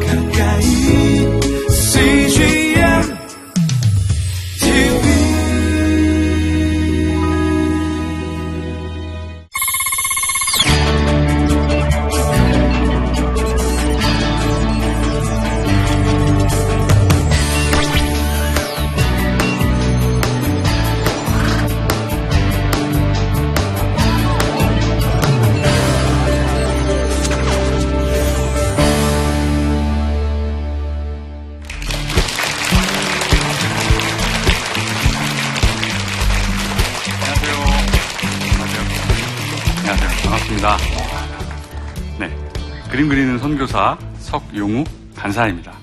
가까 간사입니다.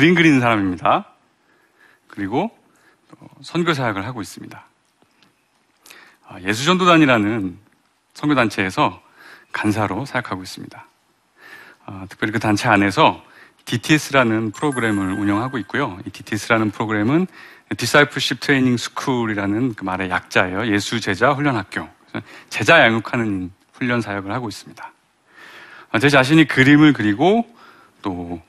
그림 그리는 사람입니다. 그리고 또 선교 사역을 하고 있습니다. 아, 예수전도단이라는 선교단체에서 간사로 사역하고 있습니다. 아, 특별히 그 단체 안에서 DTS라는 프로그램을 운영하고 있고요. 이 DTS라는 프로그램은 Discipleship Training School이라는 그 말의 약자예요. 예수 제자 훈련 학교. 제자 양육하는 훈련 사역을 하고 있습니다. 아, 제 자신이 그림을 그리고 또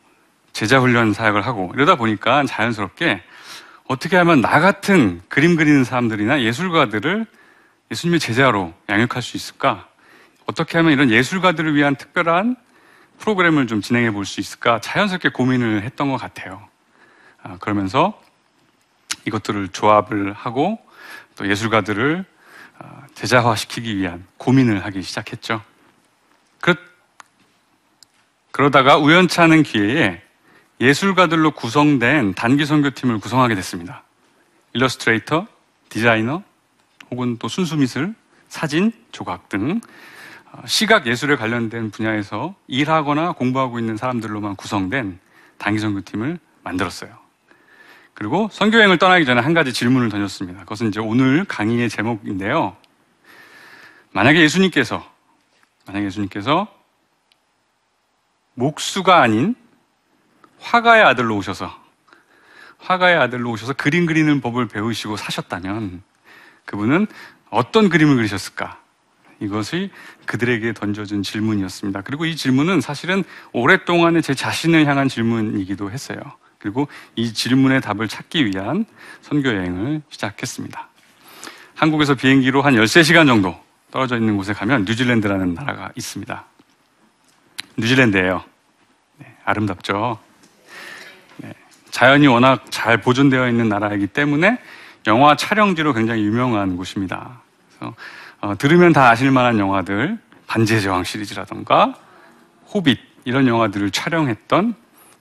제자 훈련 사역을 하고 이러다 보니까 자연스럽게 어떻게 하면 나 같은 그림 그리는 사람들이나 예술가들을 예수님의 제자로 양육할 수 있을까? 어떻게 하면 이런 예술가들을 위한 특별한 프로그램을 좀 진행해 볼 수 있을까? 자연스럽게 고민을 했던 것 같아요. 아, 그러면서 이것들을 조합을 하고 또 예술가들을 아, 제자화 시키기 위한 고민을 하기 시작했죠. 그렇, 그러다가 우연치 않은 기회에 예술가들로 구성된 단기 선교팀을 구성하게 됐습니다. 일러스트레이터, 디자이너, 혹은 또 순수 미술, 사진, 조각 등 어, 시각 예술에 관련된 분야에서 일하거나 공부하고 있는 사람들로만 구성된 단기 선교팀을 만들었어요. 그리고 선교행을 떠나기 전에 한 가지 질문을 던졌습니다. 그것은 이제 오늘 강의의 제목인데요. 만약에 예수님께서 만약에 예수님께서 목수가 아닌 화가의 아들로 오셔서 화가의 아들로 오셔서 그림 그리는 법을 배우시고 사셨다면 그분은 어떤 그림을 그리셨을까? 이것이 그들에게 던져준 질문이었습니다. 그리고 이 질문은 사실은 오랫동안의 제 자신을 향한 질문이기도 했어요. 그리고 이 질문의 답을 찾기 위한 선교 여행을 시작했습니다. 한국에서 비행기로 한 13시간 정도 떨어져 있는 곳에 가면 뉴질랜드라는 나라가 있습니다. 뉴질랜드예요. 네, 아름답죠. 네, 자연이 워낙 잘 보존되어 있는 나라이기 때문에 영화 촬영지로 굉장히 유명한 곳입니다. 그래서 어, 들으면 다 아실 만한 영화들 반지의 제왕 시리즈라던가 호빗 이런 영화들을 촬영했던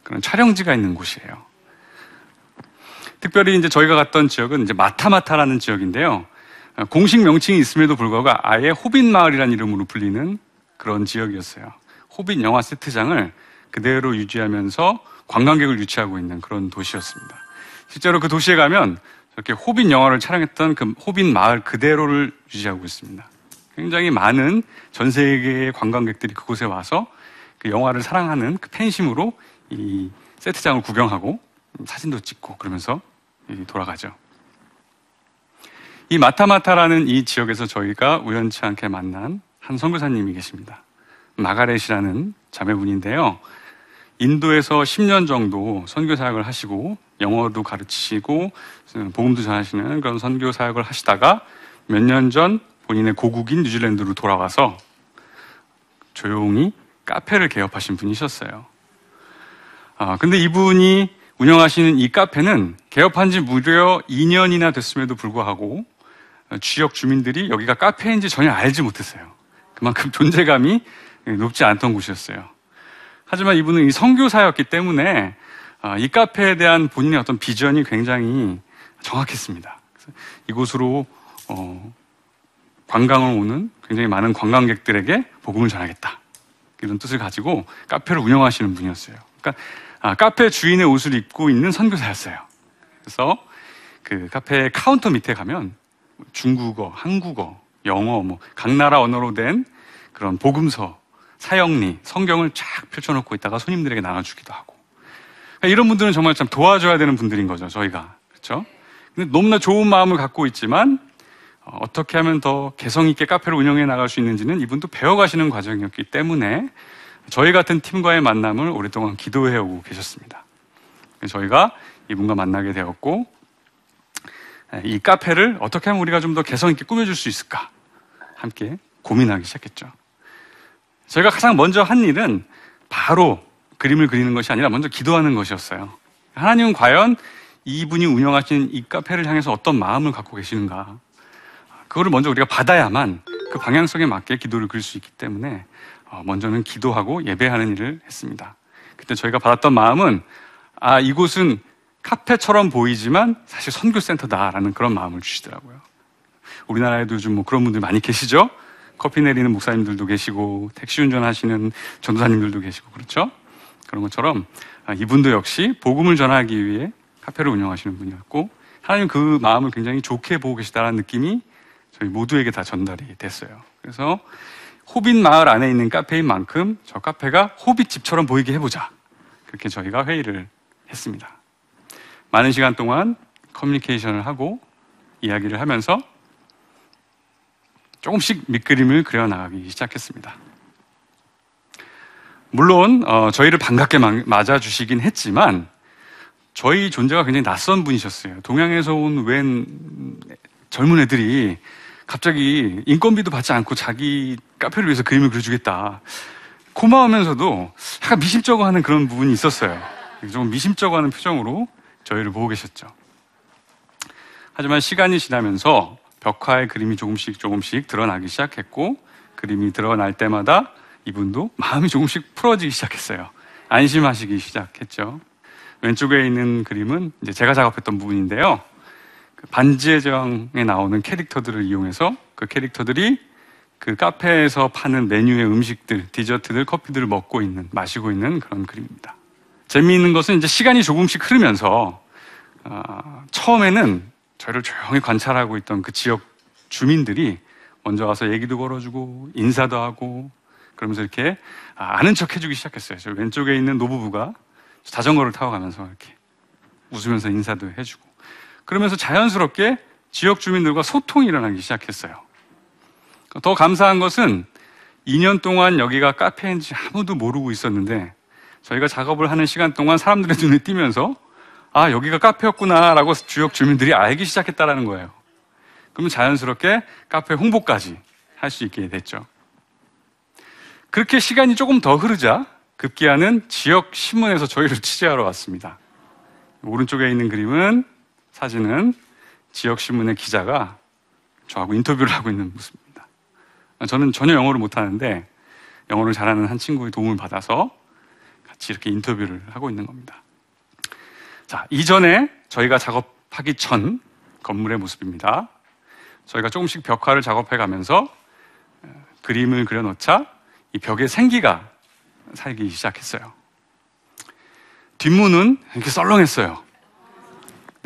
그런 촬영지가 있는 곳이에요. 특별히 이제 저희가 갔던 지역은 이제 마타마타라는 지역인데요. 어, 공식 명칭이 있음에도 불구하고 아예 호빗 마을이라는 이름으로 불리는 그런 지역이었어요. 호빗 영화 세트장을 그대로 유지하면서 관광객을 유치하고 있는 그런 도시였습니다. 실제로 그 도시에 가면 저렇게 호빗 영화를 촬영했던 그 호빗 마을 그대로를 유지하고 있습니다. 굉장히 많은 전 세계의 관광객들이 그곳에 와서 그 영화를 사랑하는 그 팬심으로 이 세트장을 구경하고 사진도 찍고 그러면서 돌아가죠. 이 마타마타라는 이 지역에서 저희가 우연치 않게 만난 한 선교사님이 계십니다. 마가렛이라는 자매분인데요. 인도에서 10년 정도 선교 사역을 하시고 영어도 가르치시고 복음도 전하시는 그런 선교 사역을 하시다가 몇 년 전 본인의 고국인 뉴질랜드로 돌아와서 조용히 카페를 개업하신 분이셨어요. 아, 근데 이분이 운영하시는 이 카페는 개업한 지 무려 2년이나 됐음에도 불구하고 지역 주민들이 여기가 카페인지 전혀 알지 못했어요. 그만큼 존재감이 높지 않던 곳이었어요. 하지만 이분은 이 선교사였기 때문에 아, 이 카페에 대한 본인의 어떤 비전이 굉장히 정확했습니다. 이곳으로 어, 관광을 오는 굉장히 많은 관광객들에게 복음을 전하겠다. 이런 뜻을 가지고 카페를 운영하시는 분이었어요. 그러니까 아, 카페 주인의 옷을 입고 있는 선교사였어요. 그래서 그 카페 카운터 밑에 가면 중국어, 한국어, 영어, 뭐 각 나라 언어로 된 그런 복음서, 사형리, 성경을 쫙 펼쳐놓고 있다가 손님들에게 나눠주기도 하고 그러니까 이런 분들은 정말 참 도와줘야 되는 분들인 거죠, 저희가 그렇죠? 근데 너무나 좋은 마음을 갖고 있지만 어, 어떻게 하면 더 개성 있게 카페를 운영해 나갈 수 있는지는 이분도 배워가시는 과정이었기 때문에 저희 같은 팀과의 만남을 오랫동안 기도해 오고 계셨습니다. 저희가 이분과 만나게 되었고 이 카페를 어떻게 하면 우리가 좀 더 개성 있게 꾸며줄 수 있을까 함께 고민하기 시작했죠. 저희가 가장 먼저 한 일은 바로 그림을 그리는 것이 아니라 먼저 기도하는 것이었어요. 하나님은 과연 이분이 운영하신 이 카페를 향해서 어떤 마음을 갖고 계시는가. 그거를 먼저 우리가 받아야만 그 방향성에 맞게 기도를 그릴 수 있기 때문에 어, 먼저는 기도하고 예배하는 일을 했습니다. 그때 저희가 받았던 마음은 아, 이곳은 카페처럼 보이지만 사실 선교센터다라는 그런 마음을 주시더라고요. 우리나라에도 요즘 뭐 그런 분들 많이 계시죠? 커피 내리는 목사님들도 계시고 택시 운전하시는 전도사님들도 계시고 그렇죠? 그런 것처럼 아, 이분도 역시 복음을 전하기 위해 카페를 운영하시는 분이었고 하나님 그 마음을 굉장히 좋게 보고 계시다는 느낌이 저희 모두에게 다 전달이 됐어요. 그래서 호빗 마을 안에 있는 카페인 만큼 저 카페가 호빗 집처럼 보이게 해보자. 그렇게 저희가 회의를 했습니다. 많은 시간 동안 커뮤니케이션을 하고 이야기를 하면서 조금씩 밑그림을 그려나가기 시작했습니다. 물론 어, 저희를 반갑게 맞아주시긴 했지만 저희 존재가 굉장히 낯선 분이셨어요. 동양에서 온 웬 젊은 애들이 갑자기 인건비도 받지 않고 자기 카페를 위해서 그림을 그려주겠다. 고마우면서도 약간 미심쩍어 하는 그런 부분이 있었어요. 좀 미심쩍어 하는 표정으로 저희를 보고 계셨죠. 하지만 시간이 지나면서 벽화의 그림이 조금씩 조금씩 드러나기 시작했고 그림이 드러날 때마다 이분도 마음이 조금씩 풀어지기 시작했어요. 안심하시기 시작했죠. 왼쪽에 있는 그림은 이제 제가 작업했던 부분인데요. 그 반지의 제왕에 나오는 캐릭터들을 이용해서 그 캐릭터들이 그 카페에서 파는 메뉴의 음식들, 디저트들, 커피들을 먹고 있는, 마시고 있는 그런 그림입니다. 재미있는 것은 이제 시간이 조금씩 흐르면서 어, 처음에는 저를 조용히 관찰하고 있던 그 지역 주민들이 먼저 와서 얘기도 걸어주고 인사도 하고 그러면서 이렇게 아는 척 해주기 시작했어요. 저 왼쪽에 있는 노부부가 자전거를 타고 가면서 이렇게 웃으면서 인사도 해주고 그러면서 자연스럽게 지역 주민들과 소통이 일어나기 시작했어요. 더 감사한 것은 2년 동안 여기가 카페인지 아무도 모르고 있었는데 저희가 작업을 하는 시간 동안 사람들의 눈에 띄면서 아, 여기가 카페였구나라고 지역 주민들이 알기 시작했다라는 거예요. 그러면 자연스럽게 카페 홍보까지 할 수 있게 됐죠. 그렇게 시간이 조금 더 흐르자 급기야는 지역 신문에서 저희를 취재하러 왔습니다. 오른쪽에 있는 그림은 사진은 지역 신문의 기자가 저하고 인터뷰를 하고 있는 모습입니다. 저는 전혀 영어를 못하는데 영어를 잘하는 한 친구의 도움을 받아서 같이 이렇게 인터뷰를 하고 있는 겁니다. 자, 이전에 저희가 작업하기 전 건물의 모습입니다. 저희가 조금씩 벽화를 작업해 가면서 그림을 그려놓자 이 벽에 생기가 살기 시작했어요. 뒷문은 이렇게 썰렁했어요.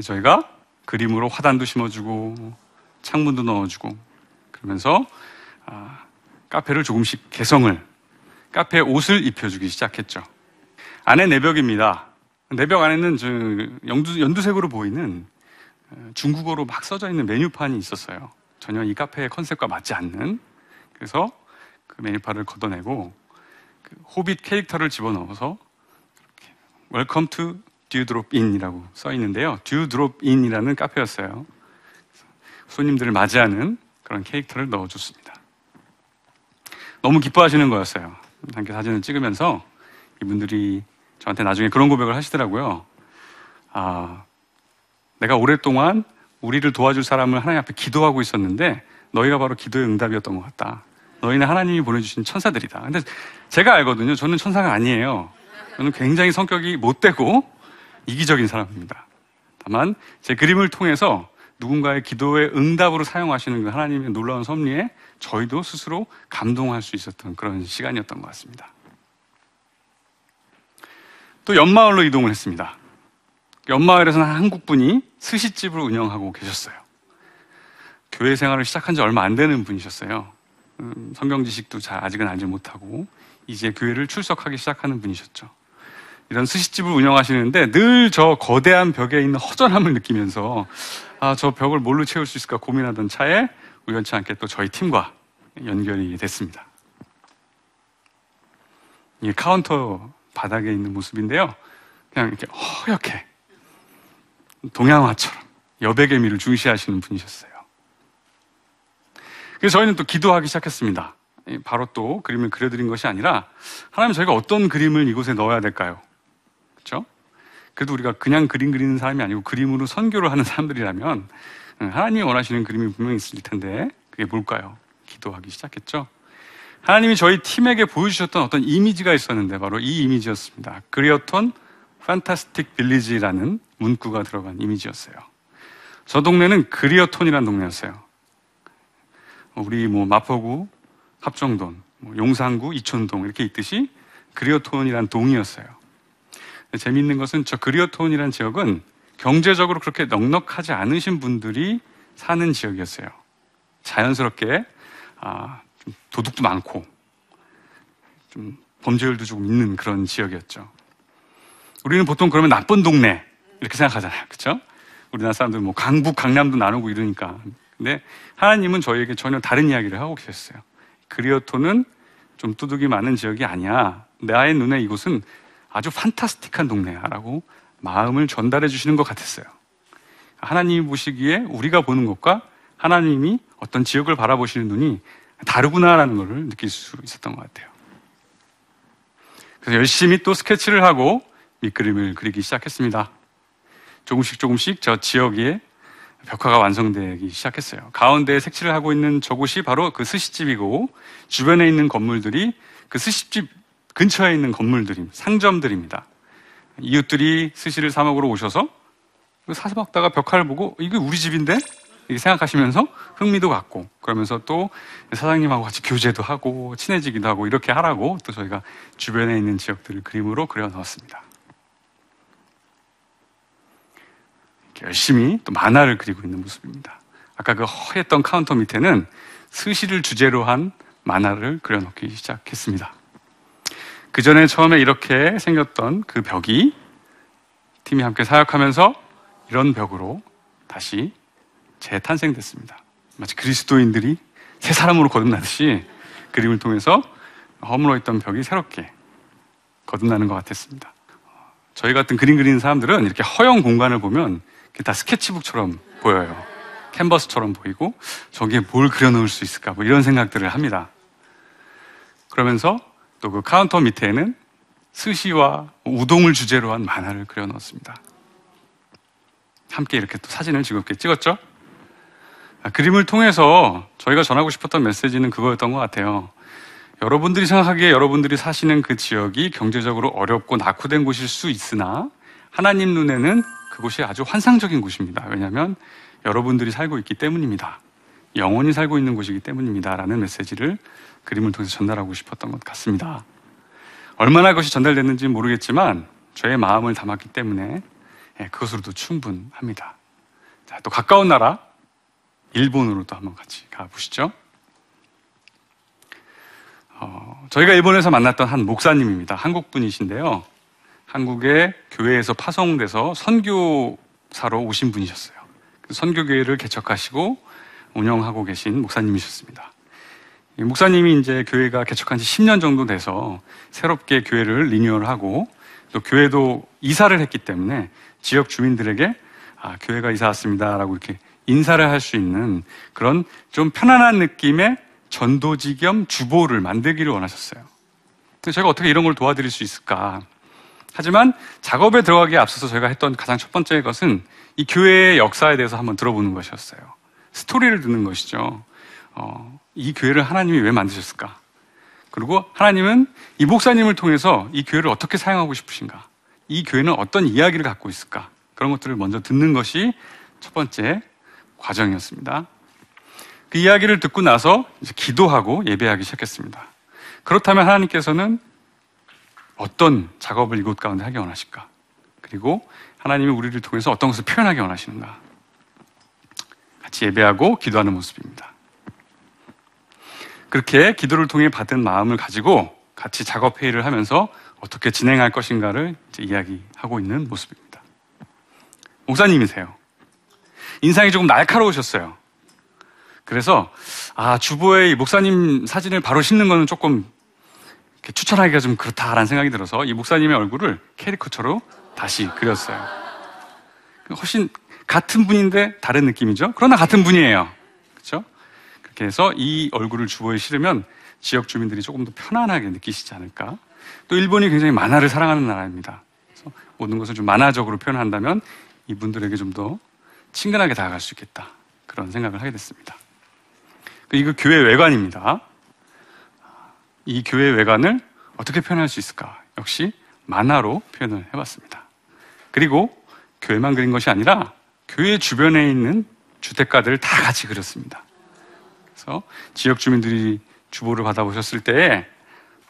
저희가 그림으로 화단도 심어주고 창문도 넣어주고 그러면서 아, 카페를 조금씩 개성을 카페에 옷을 입혀주기 시작했죠. 안에 내벽입니다. 내벽 안에는 저 연두, 연두색으로 보이는 어, 중국어로 막 써져 있는 메뉴판이 있었어요. 전혀 이 카페의 컨셉과 맞지 않는. 그래서 그 메뉴판을 걷어내고 그 호빗 캐릭터를 집어넣어서 Welcome to Dewdrop Inn이라고 써 있는데요. Dewdrop Inn이라는 카페였어요. 손님들을 맞이하는 그런 캐릭터를 넣어줬습니다. 너무 기뻐하시는 거였어요. 함께 사진을 찍으면서 이분들이 저한테 나중에 그런 고백을 하시더라고요. 아, 내가 오랫동안 우리를 도와줄 사람을 하나님 앞에 기도하고 있었는데 너희가 바로 기도의 응답이었던 것 같다. 너희는 하나님이 보내주신 천사들이다. 근데 제가 알거든요. 저는 천사가 아니에요. 저는 굉장히 성격이 못되고 이기적인 사람입니다. 다만 제 그림을 통해서 누군가의 기도의 응답으로 사용하시는 그 하나님의 놀라운 섭리에 저희도 스스로 감동할 수 있었던 그런 시간이었던 것 같습니다. 또 연마을로 이동을 했습니다. 연마을에서는 한국 분이 스시집을 운영하고 계셨어요. 교회 생활을 시작한 지 얼마 안 되는 분이셨어요. 음, 성경 지식도 잘 아직은 알지 못하고 이제 교회를 출석하기 시작하는 분이셨죠. 이런 스시집을 운영하시는데 늘 저 거대한 벽에 있는 허전함을 느끼면서 아, 저 벽을 뭘로 채울 수 있을까 고민하던 차에 우연치 않게 또 저희 팀과 연결이 됐습니다. 이 카운터 바닥에 있는 모습인데요. 그냥 이렇게 허옇게 동양화처럼 여백의 미를 중시하시는 분이셨어요. 그래서 저희는 또 기도하기 시작했습니다. 이 바로 또 그림을 그려드린 것이 아니라 하나님 저희가 어떤 그림을 이곳에 넣어야 될까요? 그렇죠? 그래도 우리가 그냥 그림 그리는 사람이 아니고 그림으로 선교를 하는 사람들이라면 하나님이 원하시는 그림이 분명히 있을 텐데 그게 뭘까요? 기도하기 시작했죠. 하나님이 저희 팀에게 보여주셨던 어떤 이미지가 있었는데 바로 이 이미지였습니다. 그리어톤 판타스틱 빌리지라는 문구가 들어간 이미지였어요. 저 동네는 그리어톤이라는 동네였어요. 우리 뭐 마포구, 합정동, 뭐 용산구, 이촌동 이렇게 있듯이 그리어톤이라는 동이었어요. 재미있는 것은 저 그리어톤이라는 지역은 경제적으로 그렇게 넉넉하지 않으신 분들이 사는 지역이었어요. 자연스럽게 아, 좀 도둑도 많고 좀 범죄율도 조금 있는 그런 지역이었죠. 우리는 보통 그러면 나쁜 동네 이렇게 생각하잖아요. 그렇죠? 우리나라 사람들 뭐 강북, 강남도 나누고 이러니까. 근데 하나님은 저희에게 전혀 다른 이야기를 하고 계셨어요. 그리어토는 좀 뚜둑이 많은 지역이 아니야. 나의 눈에 이곳은 아주 판타스틱한 동네야라고 마음을 전달해 주시는 것 같았어요. 하나님이 보시기에 우리가 보는 것과 하나님이 어떤 지역을 바라보시는 눈이 다르구나라는 것을 느낄 수 있었던 것 같아요. 그래서 열심히 또 스케치를 하고 밑그림을 그리기 시작했습니다. 조금씩 조금씩 저 지역에 벽화가 완성되기 시작했어요. 가운데에 색칠을 하고 있는 저곳이 바로 그 스시집이고 주변에 있는 건물들이 그 스시집 근처에 있는 건물들입니다. 상점들입니다. 이웃들이 스시를 사 먹으러 오셔서 사서 먹다가 벽화를 보고 이게 우리 집인데 생각하시면서 흥미도 갖고 그러면서 또 사장님하고 같이 교제도 하고 친해지기도 하고 이렇게 하라고 또 저희가 주변에 있는 지역들을 그림으로 그려 넣었습니다. 열심히 또 만화를 그리고 있는 모습입니다. 아까 그 허했던 카운터 밑에는 스시를 주제로 한 만화를 그려놓기 시작했습니다. 그 전에 처음에 이렇게 생겼던 그 벽이 팀이 함께 사역하면서 이런 벽으로 다시 재탄생됐습니다. 마치 그리스도인들이 새 사람으로 거듭나듯이 그림을 통해서 허물어 있던 벽이 새롭게 거듭나는 것 같았습니다. 저희 같은 그림 그리는 사람들은 이렇게 허용 공간을 보면 다 스케치북처럼 보여요. 캔버스처럼 보이고 저기에 뭘 그려놓을 수 있을까 뭐 이런 생각들을 합니다. 그러면서 또 그 카운터 밑에는 스시와 우동을 주제로 한 만화를 그려 넣었습니다. 함께 이렇게 또 사진을 즐겁게 찍었죠? 아, 그림을 통해서 저희가 전하고 싶었던 메시지는 그거였던 것 같아요. 여러분들이 생각하기에 여러분들이 사시는 그 지역이 경제적으로 어렵고 낙후된 곳일 수 있으나 하나님 눈에는 그곳이 아주 환상적인 곳입니다. 왜냐하면 여러분들이 살고 있기 때문입니다. 영원히 살고 있는 곳이기 때문입니다. 라는 메시지를 그림을 통해서 전달하고 싶었던 것 같습니다. 얼마나 그것이 전달됐는지 모르겠지만 저의 마음을 담았기 때문에 예, 그것으로도 충분합니다. 자, 또 가까운 나라 일본으로도 한번 같이 가보시죠. 어, 저희가 일본에서 만났던 한 목사님입니다. 한국 분이신데요. 한국의 교회에서 파송돼서 선교사로 오신 분이셨어요. 선교교회를 개척하시고 운영하고 계신 목사님이셨습니다. 목사님이 이제 교회가 개척한 지 10년 정도 돼서 새롭게 교회를 리뉴얼하고 또 교회도 이사를 했기 때문에 지역 주민들에게 아, 교회가 이사 왔습니다라고 이렇게 인사를 할 수 있는 그런 좀 편안한 느낌의 전도지 겸 주보를 만들기를 원하셨어요. 제가 어떻게 이런 걸 도와드릴 수 있을까? 하지만 작업에 들어가기에 앞서서 저희가 했던 가장 첫 번째 것은 이 교회의 역사에 대해서 한번 들어보는 것이었어요. 스토리를 듣는 것이죠. 어, 이 교회를 하나님이 왜 만드셨을까? 그리고 하나님은 이 목사님을 통해서 이 교회를 어떻게 사용하고 싶으신가? 이 교회는 어떤 이야기를 갖고 있을까? 그런 것들을 먼저 듣는 것이 첫 번째 과정이었습니다. 그 이야기를 듣고 나서 기도하고 예배하기 시작했습니다. 그렇다면 하나님께서는 어떤 작업을 이곳 가운데 하기 원하실까? 그리고 하나님이 우리를 통해서 어떤 것을 표현하기 원하시는가? 같이 예배하고 기도하는 모습입니다. 그렇게 기도를 통해 받은 마음을 가지고 같이 작업 회의를 하면서 어떻게 진행할 것인가를 이야기하고 있는 모습입니다. 목사님이세요. 인상이 조금 날카로우셨어요. 그래서 아 주보에 이 목사님 사진을 바로 싣는 거는 조금 추천하기가 좀 그렇다라는 생각이 들어서 이 목사님의 얼굴을 캐리커처로 다시 그렸어요. 훨씬 같은 분인데 다른 느낌이죠. 그러나 같은 분이에요. 그렇죠? 그렇게 해서 이 얼굴을 주보에 실으면 지역 주민들이 조금 더 편안하게 느끼시지 않을까. 또 일본이 굉장히 만화를 사랑하는 나라입니다. 그래서 모든 것을 좀 만화적으로 표현한다면 이분들에게 좀 더 친근하게 다가갈 수 있겠다. 그런 생각을 하게 됐습니다. 이거 교회 외관입니다. 이 교회 외관을 어떻게 표현할 수 있을까? 역시 만화로 표현을 해봤습니다. 그리고 교회만 그린 것이 아니라 교회 주변에 있는 주택가들을 다 같이 그렸습니다. 그래서 지역 주민들이 주보를 받아보셨을 때,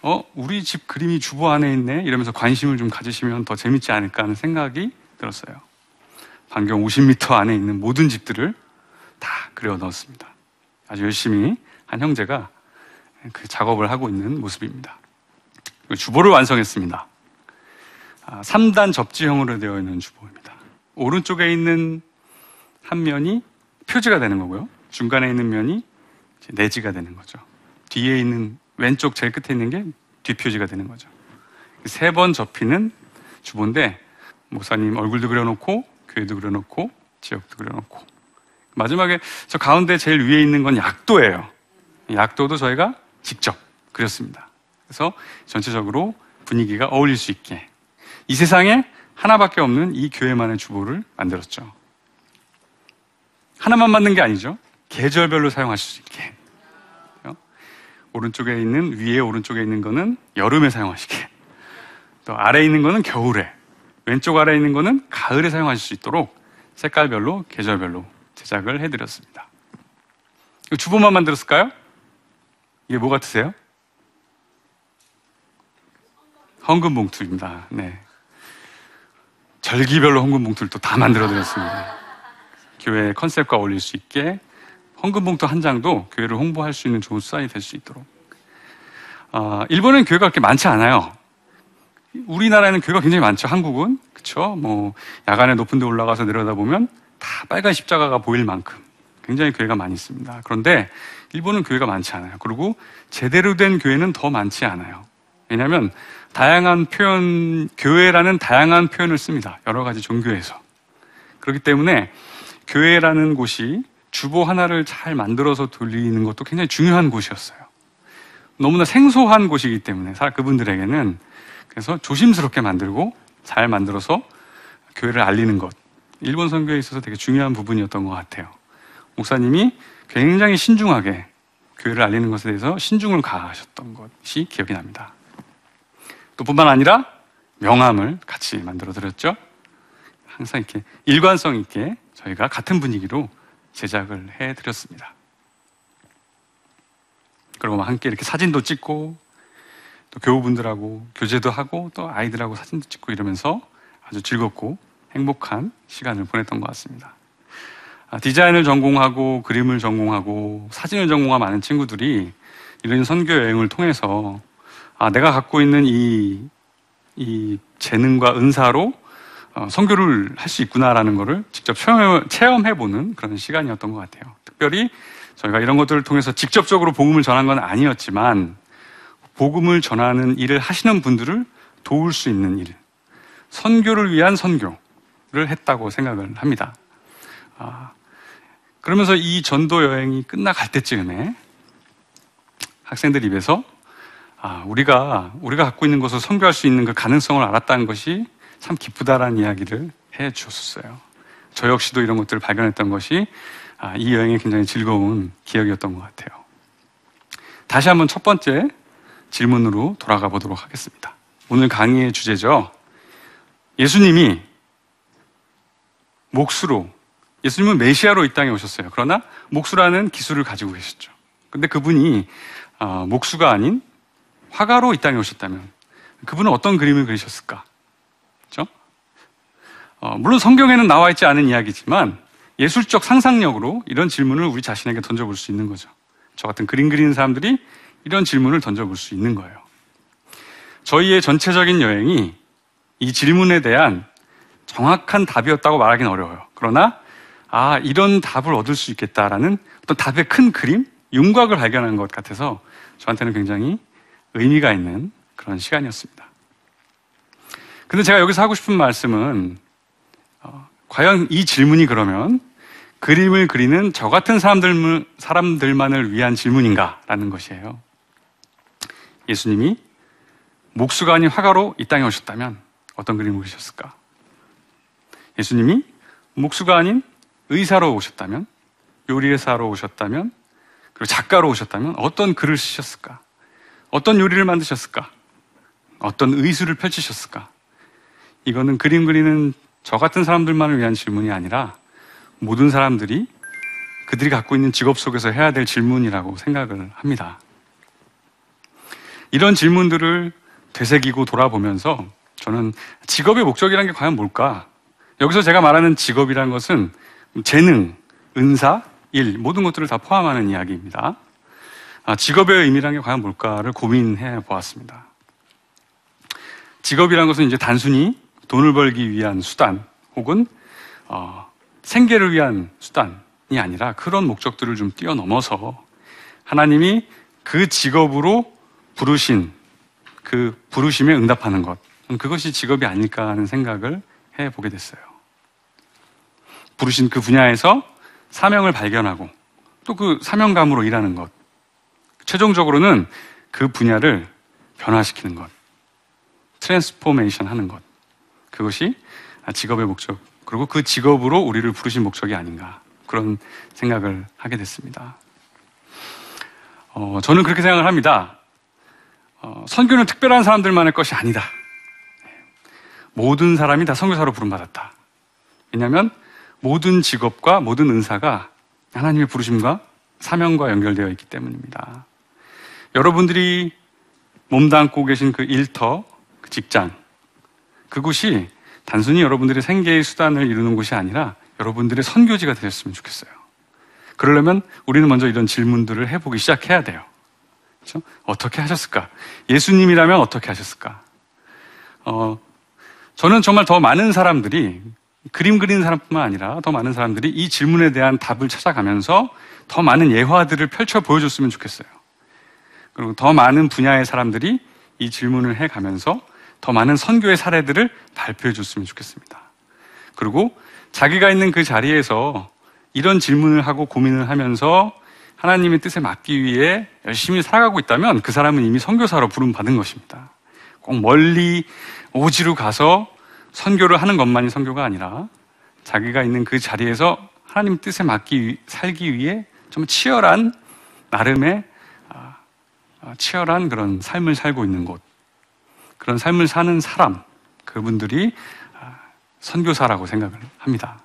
어, 우리 집 그림이 주보 안에 있네? 이러면서 관심을 좀 가지시면 더 재밌지 않을까 하는 생각이 들었어요. 반경 50m 안에 있는 모든 집들을 다 그려 넣었습니다. 아주 열심히 한 형제가 그 작업을 하고 있는 모습입니다. 주보를 완성했습니다. 3단 아, 접지형으로 되어 있는 주보입니다. 오른쪽에 있는 한 면이 표지가 되는 거고요. 중간에 있는 면이 내지가 되는 거죠. 뒤에 있는 왼쪽 제일 끝에 있는 게 뒷표지가 되는 거죠. 세 번 접히는 주보인데 목사님 얼굴도 그려놓고 교회도 그려놓고 지역도 그려놓고 마지막에 저 가운데 제일 위에 있는 건 약도예요. 약도도 저희가 직접 그렸습니다. 그래서 전체적으로 분위기가 어울릴 수 있게 이 세상에 하나밖에 없는 이 교회만의 주보를 만들었죠. 하나만 만든 게 아니죠. 계절별로 사용하실 수 있게. 오른쪽에 있는 위에 오른쪽에 있는 거는 여름에 사용하시게. 또 아래에 있는 거는 겨울에. 왼쪽 아래에 있는 거는 가을에 사용하실 수 있도록 색깔별로 계절별로 제작을 해드렸습니다. 주보만 만들었을까요? 이게 뭐 같으세요? 헌금 봉투입니다. 네. 절기별로 헌금 봉투를 또 다 만들어 드렸습니다. 교회 컨셉과 어울릴 수 있게 헌금 봉투 한 장도 교회를 홍보할 수 있는 좋은 수단이 될 수 있도록. 어, 일본은 교회가 그렇게 많지 않아요. 우리나라에는 교회가 굉장히 많죠. 한국은 그렇죠. 뭐 야간에 높은 데 올라가서 내려다 보면 다 빨간 십자가가 보일 만큼 굉장히 교회가 많이 있습니다. 그런데 일본은 교회가 많지 않아요. 그리고 제대로 된 교회는 더 많지 않아요. 왜냐하면 다양한 표현, 교회라는 다양한 표현을 씁니다. 여러 가지 종교에서. 그렇기 때문에 교회라는 곳이 주보 하나를 잘 만들어서 돌리는 것도 굉장히 중요한 곳이었어요. 너무나 생소한 곳이기 때문에 그분들에게는 그래서 조심스럽게 만들고 잘 만들어서 교회를 알리는 것. 일본 선교에 있어서 되게 중요한 부분이었던 것 같아요. 목사님이 굉장히 신중하게 교회를 알리는 것에 대해서 신중을 가하셨던 것이 기억이 납니다. 또 뿐만 아니라 명함을 같이 만들어 드렸죠. 항상 이렇게 일관성 있게 저희가 같은 분위기로 제작을 해 드렸습니다. 그리고 함께 이렇게 사진도 찍고 또 교우분들하고 교제도 하고 또 아이들하고 사진도 찍고 이러면서 아주 즐겁고 행복한 시간을 보냈던 것 같습니다. 아, 디자인을 전공하고 그림을 전공하고 사진을 전공한 많은 친구들이 이런 선교 여행을 통해서 아, 내가 갖고 있는 이, 이 재능과 은사로 어, 선교를 할 수 있구나라는 것을 직접 체험해 보는 그런 시간이었던 것 같아요. 특별히 저희가 이런 것들을 통해서 직접적으로 복음을 전한 건 아니었지만 복음을 전하는 일을 하시는 분들을 도울 수 있는 일, 선교를 위한 선교를 했다고 생각을 합니다. 아, 그러면서 이 전도 여행이 끝나갈 때쯤에 학생들 입에서 아, 우리가 우리가 갖고 있는 것을 선교할 수 있는 그 가능성을 알았다는 것이 참 기쁘다라는 이야기를 해 주었어요. 저 역시도 이런 것들을 발견했던 것이 아, 이 여행의 굉장히 즐거운 기억이었던 것 같아요. 다시 한번 첫 번째 질문으로 돌아가 보도록 하겠습니다. 오늘 강의의 주제죠. 예수님이 목수로, 예수님은 메시아로 이 땅에 오셨어요. 그러나 목수라는 기술을 가지고 계셨죠. 근데 그분이 어, 목수가 아닌 화가로 이 땅에 오셨다면 그분은 어떤 그림을 그리셨을까? 그렇죠? 어, 물론 성경에는 나와 있지 않은 이야기지만 예술적 상상력으로 이런 질문을 우리 자신에게 던져볼 수 있는 거죠. 저 같은 그림 그리는 사람들이 이런 질문을 던져볼 수 있는 거예요. 저희의 전체적인 여행이 이 질문에 대한 정확한 답이었다고 말하기는 어려워요. 그러나, 아, 이런 답을 얻을 수 있겠다라는 어떤 답의 큰 그림, 윤곽을 발견한 것 같아서 저한테는 굉장히 의미가 있는 그런 시간이었습니다. 근데 제가 여기서 하고 싶은 말씀은, 어, 과연 이 질문이 그러면 그림을 그리는 저 같은 사람들, 사람들만을 위한 질문인가라는 것이에요. 예수님이 목수가 아닌 화가로 이 땅에 오셨다면 어떤 그림을 그리셨을까? 예수님이 목수가 아닌 의사로 오셨다면, 요리사로 오셨다면, 그리고 작가로 오셨다면 어떤 글을 쓰셨을까? 어떤 요리를 만드셨을까? 어떤 의술을 펼치셨을까? 이거는 그림 그리는 저 같은 사람들만을 위한 질문이 아니라 모든 사람들이 그들이 갖고 있는 직업 속에서 해야 될 질문이라고 생각을 합니다. 이런 질문들을 되새기고 돌아보면서 저는 직업의 목적이라는 게 과연 뭘까? 여기서 제가 말하는 직업이라는 것은 재능, 은사, 일, 모든 것들을 다 포함하는 이야기입니다. 아, 직업의 의미라는 게 과연 뭘까를 고민해 보았습니다. 직업이라는 것은 이제 단순히 돈을 벌기 위한 수단 혹은 어, 생계를 위한 수단이 아니라 그런 목적들을 좀 뛰어넘어서 하나님이 그 직업으로 부르신 그 부르심에 응답하는 것 그것이 직업이 아닐까 하는 생각을 해 보게 됐어요. 부르신 그 분야에서 사명을 발견하고 또 그 사명감으로 일하는 것 최종적으로는 그 분야를 변화시키는 것 transformation 하는 것 그것이 직업의 목적 그리고 그 직업으로 우리를 부르신 목적이 아닌가 그런 생각을 하게 됐습니다. 어, 저는 그렇게 생각을 합니다. 어, 선교는 특별한 사람들만의 것이 아니다. 모든 사람이 다 선교사로 부름받았다. 왜냐하면 모든 직업과 모든 은사가 하나님의 부르심과 사명과 연결되어 있기 때문입니다. 여러분들이 몸담고 계신 그 일터, 그 직장, 그곳이 단순히 여러분들의 생계의 수단을 이루는 곳이 아니라 여러분들의 선교지가 되셨으면 좋겠어요. 그러려면 우리는 먼저 이런 질문들을 해보기 시작해야 돼요. 그렇죠? 어떻게 하셨을까? 예수님이라면 어떻게 하셨을까? 어, 저는 정말 더 많은 사람들이 그림 그리는 사람뿐만 아니라 더 많은 사람들이 이 질문에 대한 답을 찾아가면서 더 많은 예화들을 펼쳐 보여줬으면 좋겠어요. 그리고 더 많은 분야의 사람들이 이 질문을 해 가면서 더 많은 선교의 사례들을 발표해 줬으면 좋겠습니다. 그리고 자기가 있는 그 자리에서 이런 질문을 하고 고민을 하면서 하나님의 뜻에 맞기 위해 열심히 살아가고 있다면 그 사람은 이미 선교사로 부름 받은 것입니다. 꼭 멀리 오지로 가서 선교를 하는 것만이 선교가 아니라 자기가 있는 그 자리에서 하나님 뜻에 맞기 살기 위해 좀 치열한 나름의 아, 아, 치열한 그런 삶을 살고 있는 곳 그런 삶을 사는 사람 그분들이 아, 선교사라고 생각을 합니다.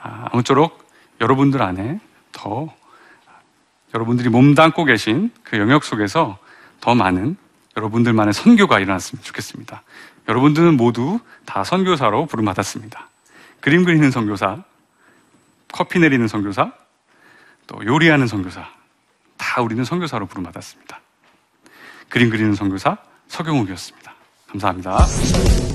아무쪼록 여러분들 안에 더 여러분들이 몸담고 계신 그 영역 속에서 더 많은 여러분들만의 선교가 일어났으면 좋겠습니다. 여러분들은 모두 다 선교사로 부름받았습니다. 그림 그리는 선교사, 커피 내리는 선교사, 또 요리하는 선교사, 다 우리는 선교사로 부름받았습니다. 그림 그리는 선교사 서경욱이었습니다. 감사합니다.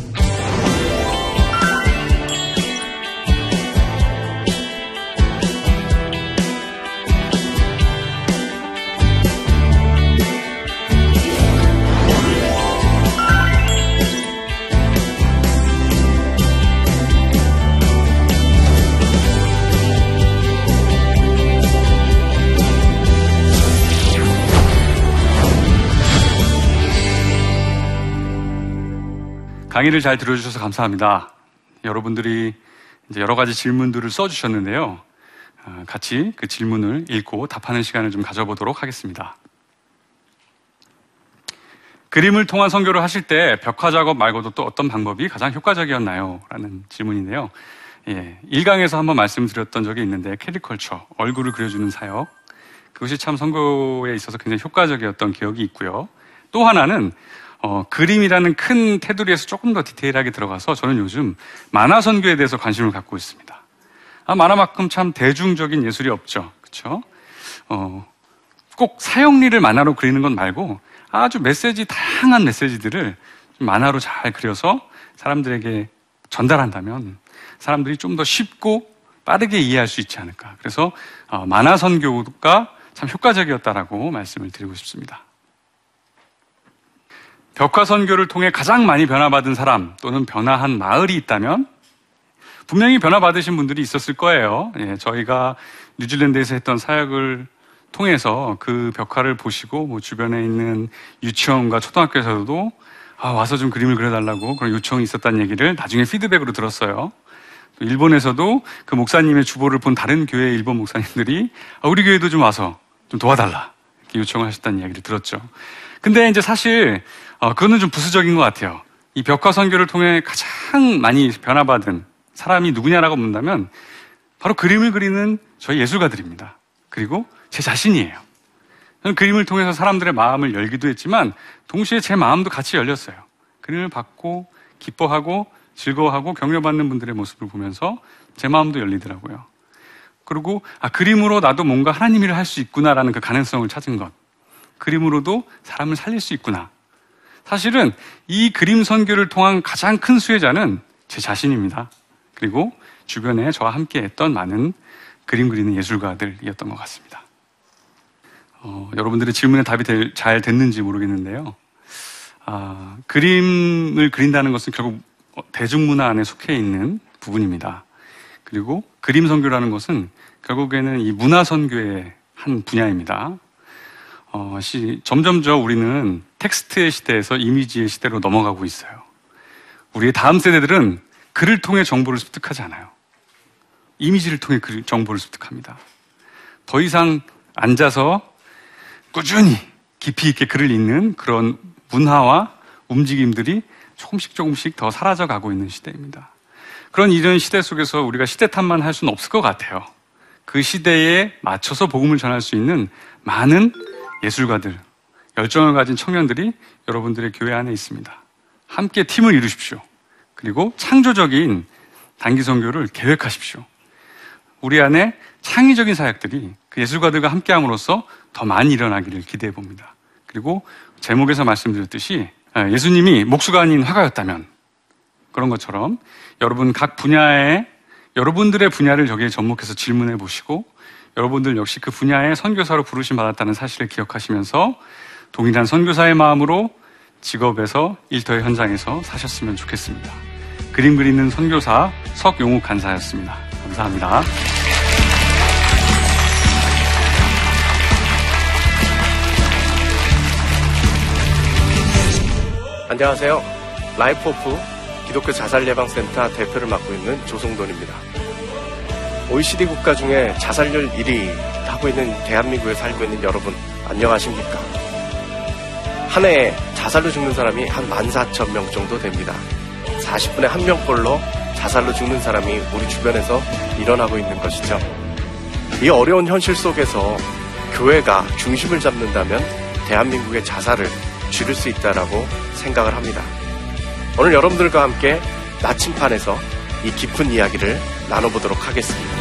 강의를 잘 들어주셔서 감사합니다. 여러분들이 여러 가지 질문들을 써주셨는데요. 어, 같이 그 질문을 읽고 답하는 시간을 좀 가져보도록 하겠습니다. 그림을 통한 선교를 하실 때 벽화 작업 말고도 또 어떤 방법이 가장 효과적이었나요? 라는 질문인데요. 예, 1강에서 한번 말씀드렸던 적이 있는데 캐리컬처, 얼굴을 그려주는 사역. 그것이 참 선교에 있어서 굉장히 효과적이었던 기억이 있고요. 또 하나는 어, 그림이라는 큰 테두리에서 조금 더 디테일하게 들어가서 저는 요즘 만화 선교에 대해서 관심을 갖고 있습니다. 아, 만화만큼 참 대중적인 예술이 없죠. 그렇죠? 어, 꼭 사형리를 만화로 그리는 건 말고 아주 메시지 다양한 메시지들을 만화로 잘 그려서 사람들에게 전달한다면 사람들이 좀 더 쉽고 빠르게 이해할 수 있지 않을까. 그래서 어, 만화 선교가 참 효과적이었다라고 말씀을 드리고 싶습니다. 벽화 선교를 통해 가장 많이 변화받은 사람 또는 변화한 마을이 있다면 분명히 변화받으신 분들이 있었을 거예요. 예, 저희가 뉴질랜드에서 했던 사역을 통해서 그 벽화를 보시고 뭐 주변에 있는 유치원과 초등학교에서도 아, 와서 좀 그림을 그려달라고 그런 요청이 있었다는 얘기를 나중에 피드백으로 들었어요. 또 일본에서도 그 목사님의 주보를 본 다른 교회 일본 목사님들이 아, 우리 교회도 좀 와서 좀 도와달라 이렇게 요청을 하셨다는 이야기를 들었죠. 근데 이제 사실 어, 그거는 좀 부수적인 것 같아요. 이 벽화 선교를 통해 가장 많이 변화받은 사람이 누구냐라고 묻는다면 바로 그림을 그리는 저희 예술가들입니다. 그리고 제 자신이에요. 저는 그림을 통해서 사람들의 마음을 열기도 했지만 동시에 제 마음도 같이 열렸어요. 그림을 받고 기뻐하고 즐거워하고 격려받는 분들의 모습을 보면서 제 마음도 열리더라고요. 그리고 아 그림으로 나도 뭔가 하나님 일을 할 수 있구나라는 그 가능성을 찾은 것. 그림으로도 사람을 살릴 수 있구나. 사실은 이 그림 선교를 통한 가장 큰 수혜자는 제 자신입니다. 그리고 주변에 저와 함께 했던 많은 그림 그리는 예술가들이었던 것 같습니다. 어, 여러분들의 질문에 답이 될, 잘 됐는지 모르겠는데요. 아, 그림을 그린다는 것은 결국 대중문화 안에 속해 있는 부분입니다. 그리고 그림 선교라는 것은 결국에는 이 문화 선교의 한 분야입니다. 어, 시, 점점 저 우리는 텍스트의 시대에서 이미지의 시대로 넘어가고 있어요. 우리의 다음 세대들은 글을 통해 정보를 습득하지 않아요. 이미지를 통해 그 정보를 습득합니다. 더 이상 앉아서 꾸준히 깊이 있게 글을 읽는 그런 문화와 움직임들이 조금씩 조금씩 더 사라져 가고 있는 시대입니다. 그런 이런 시대 속에서 우리가 시대 탓만 할 수는 없을 것 같아요. 그 시대에 맞춰서 복음을 전할 수 있는 많은 예술가들, 열정을 가진 청년들이 여러분들의 교회 안에 있습니다. 함께 팀을 이루십시오. 그리고 창조적인 단기 선교를 계획하십시오. 우리 안에 창의적인 사역들이 그 예술가들과 함께 함으로써 더 많이 일어나기를 기대해 봅니다. 그리고 제목에서 말씀드렸듯이 아, 예수님이 목수가 아닌 화가였다면 그런 것처럼 여러분 각 분야에 여러분들의 분야를 저기에 접목해서 질문해 보시고 여러분들 역시 그 분야의 선교사로 부르심 받았다는 사실을 기억하시면서 동일한 선교사의 마음으로 직업에서 일터의 현장에서 사셨으면 좋겠습니다. 그림 그리는 선교사 석용욱 간사였습니다. 감사합니다. 안녕하세요. 라이프호프 기독교 자살 예방센터 대표를 맡고 있는 조성돈입니다. OECD 국가 중에 자살률 1위 하고 있는 대한민국에 살고 있는 여러분 안녕하십니까? 한 해에 자살로 죽는 사람이 한 14,000명 정도 됩니다. 40분에 한 명꼴로 자살로 죽는 사람이 우리 주변에서 일어나고 있는 것이죠. 이 어려운 현실 속에서 교회가 중심을 잡는다면 대한민국의 자살을 줄일 수 있다라고 생각을 합니다. 오늘 여러분들과 함께 나침판에서 이 깊은 이야기를 나눠보도록 하겠습니다.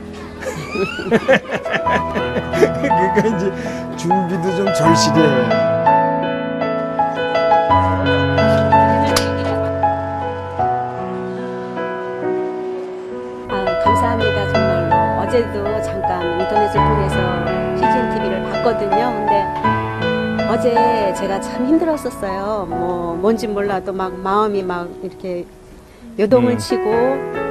그러니까 이제 준비도 좀 절실해요. 아, 감사합니다 정말로 어제도 잠깐 인터넷을 통해서 CGN TV를 봤거든요. 근데 어제 제가 참 힘들었었어요. 뭐 뭔지 몰라도 막 마음이 막 이렇게 요동을 음. 치고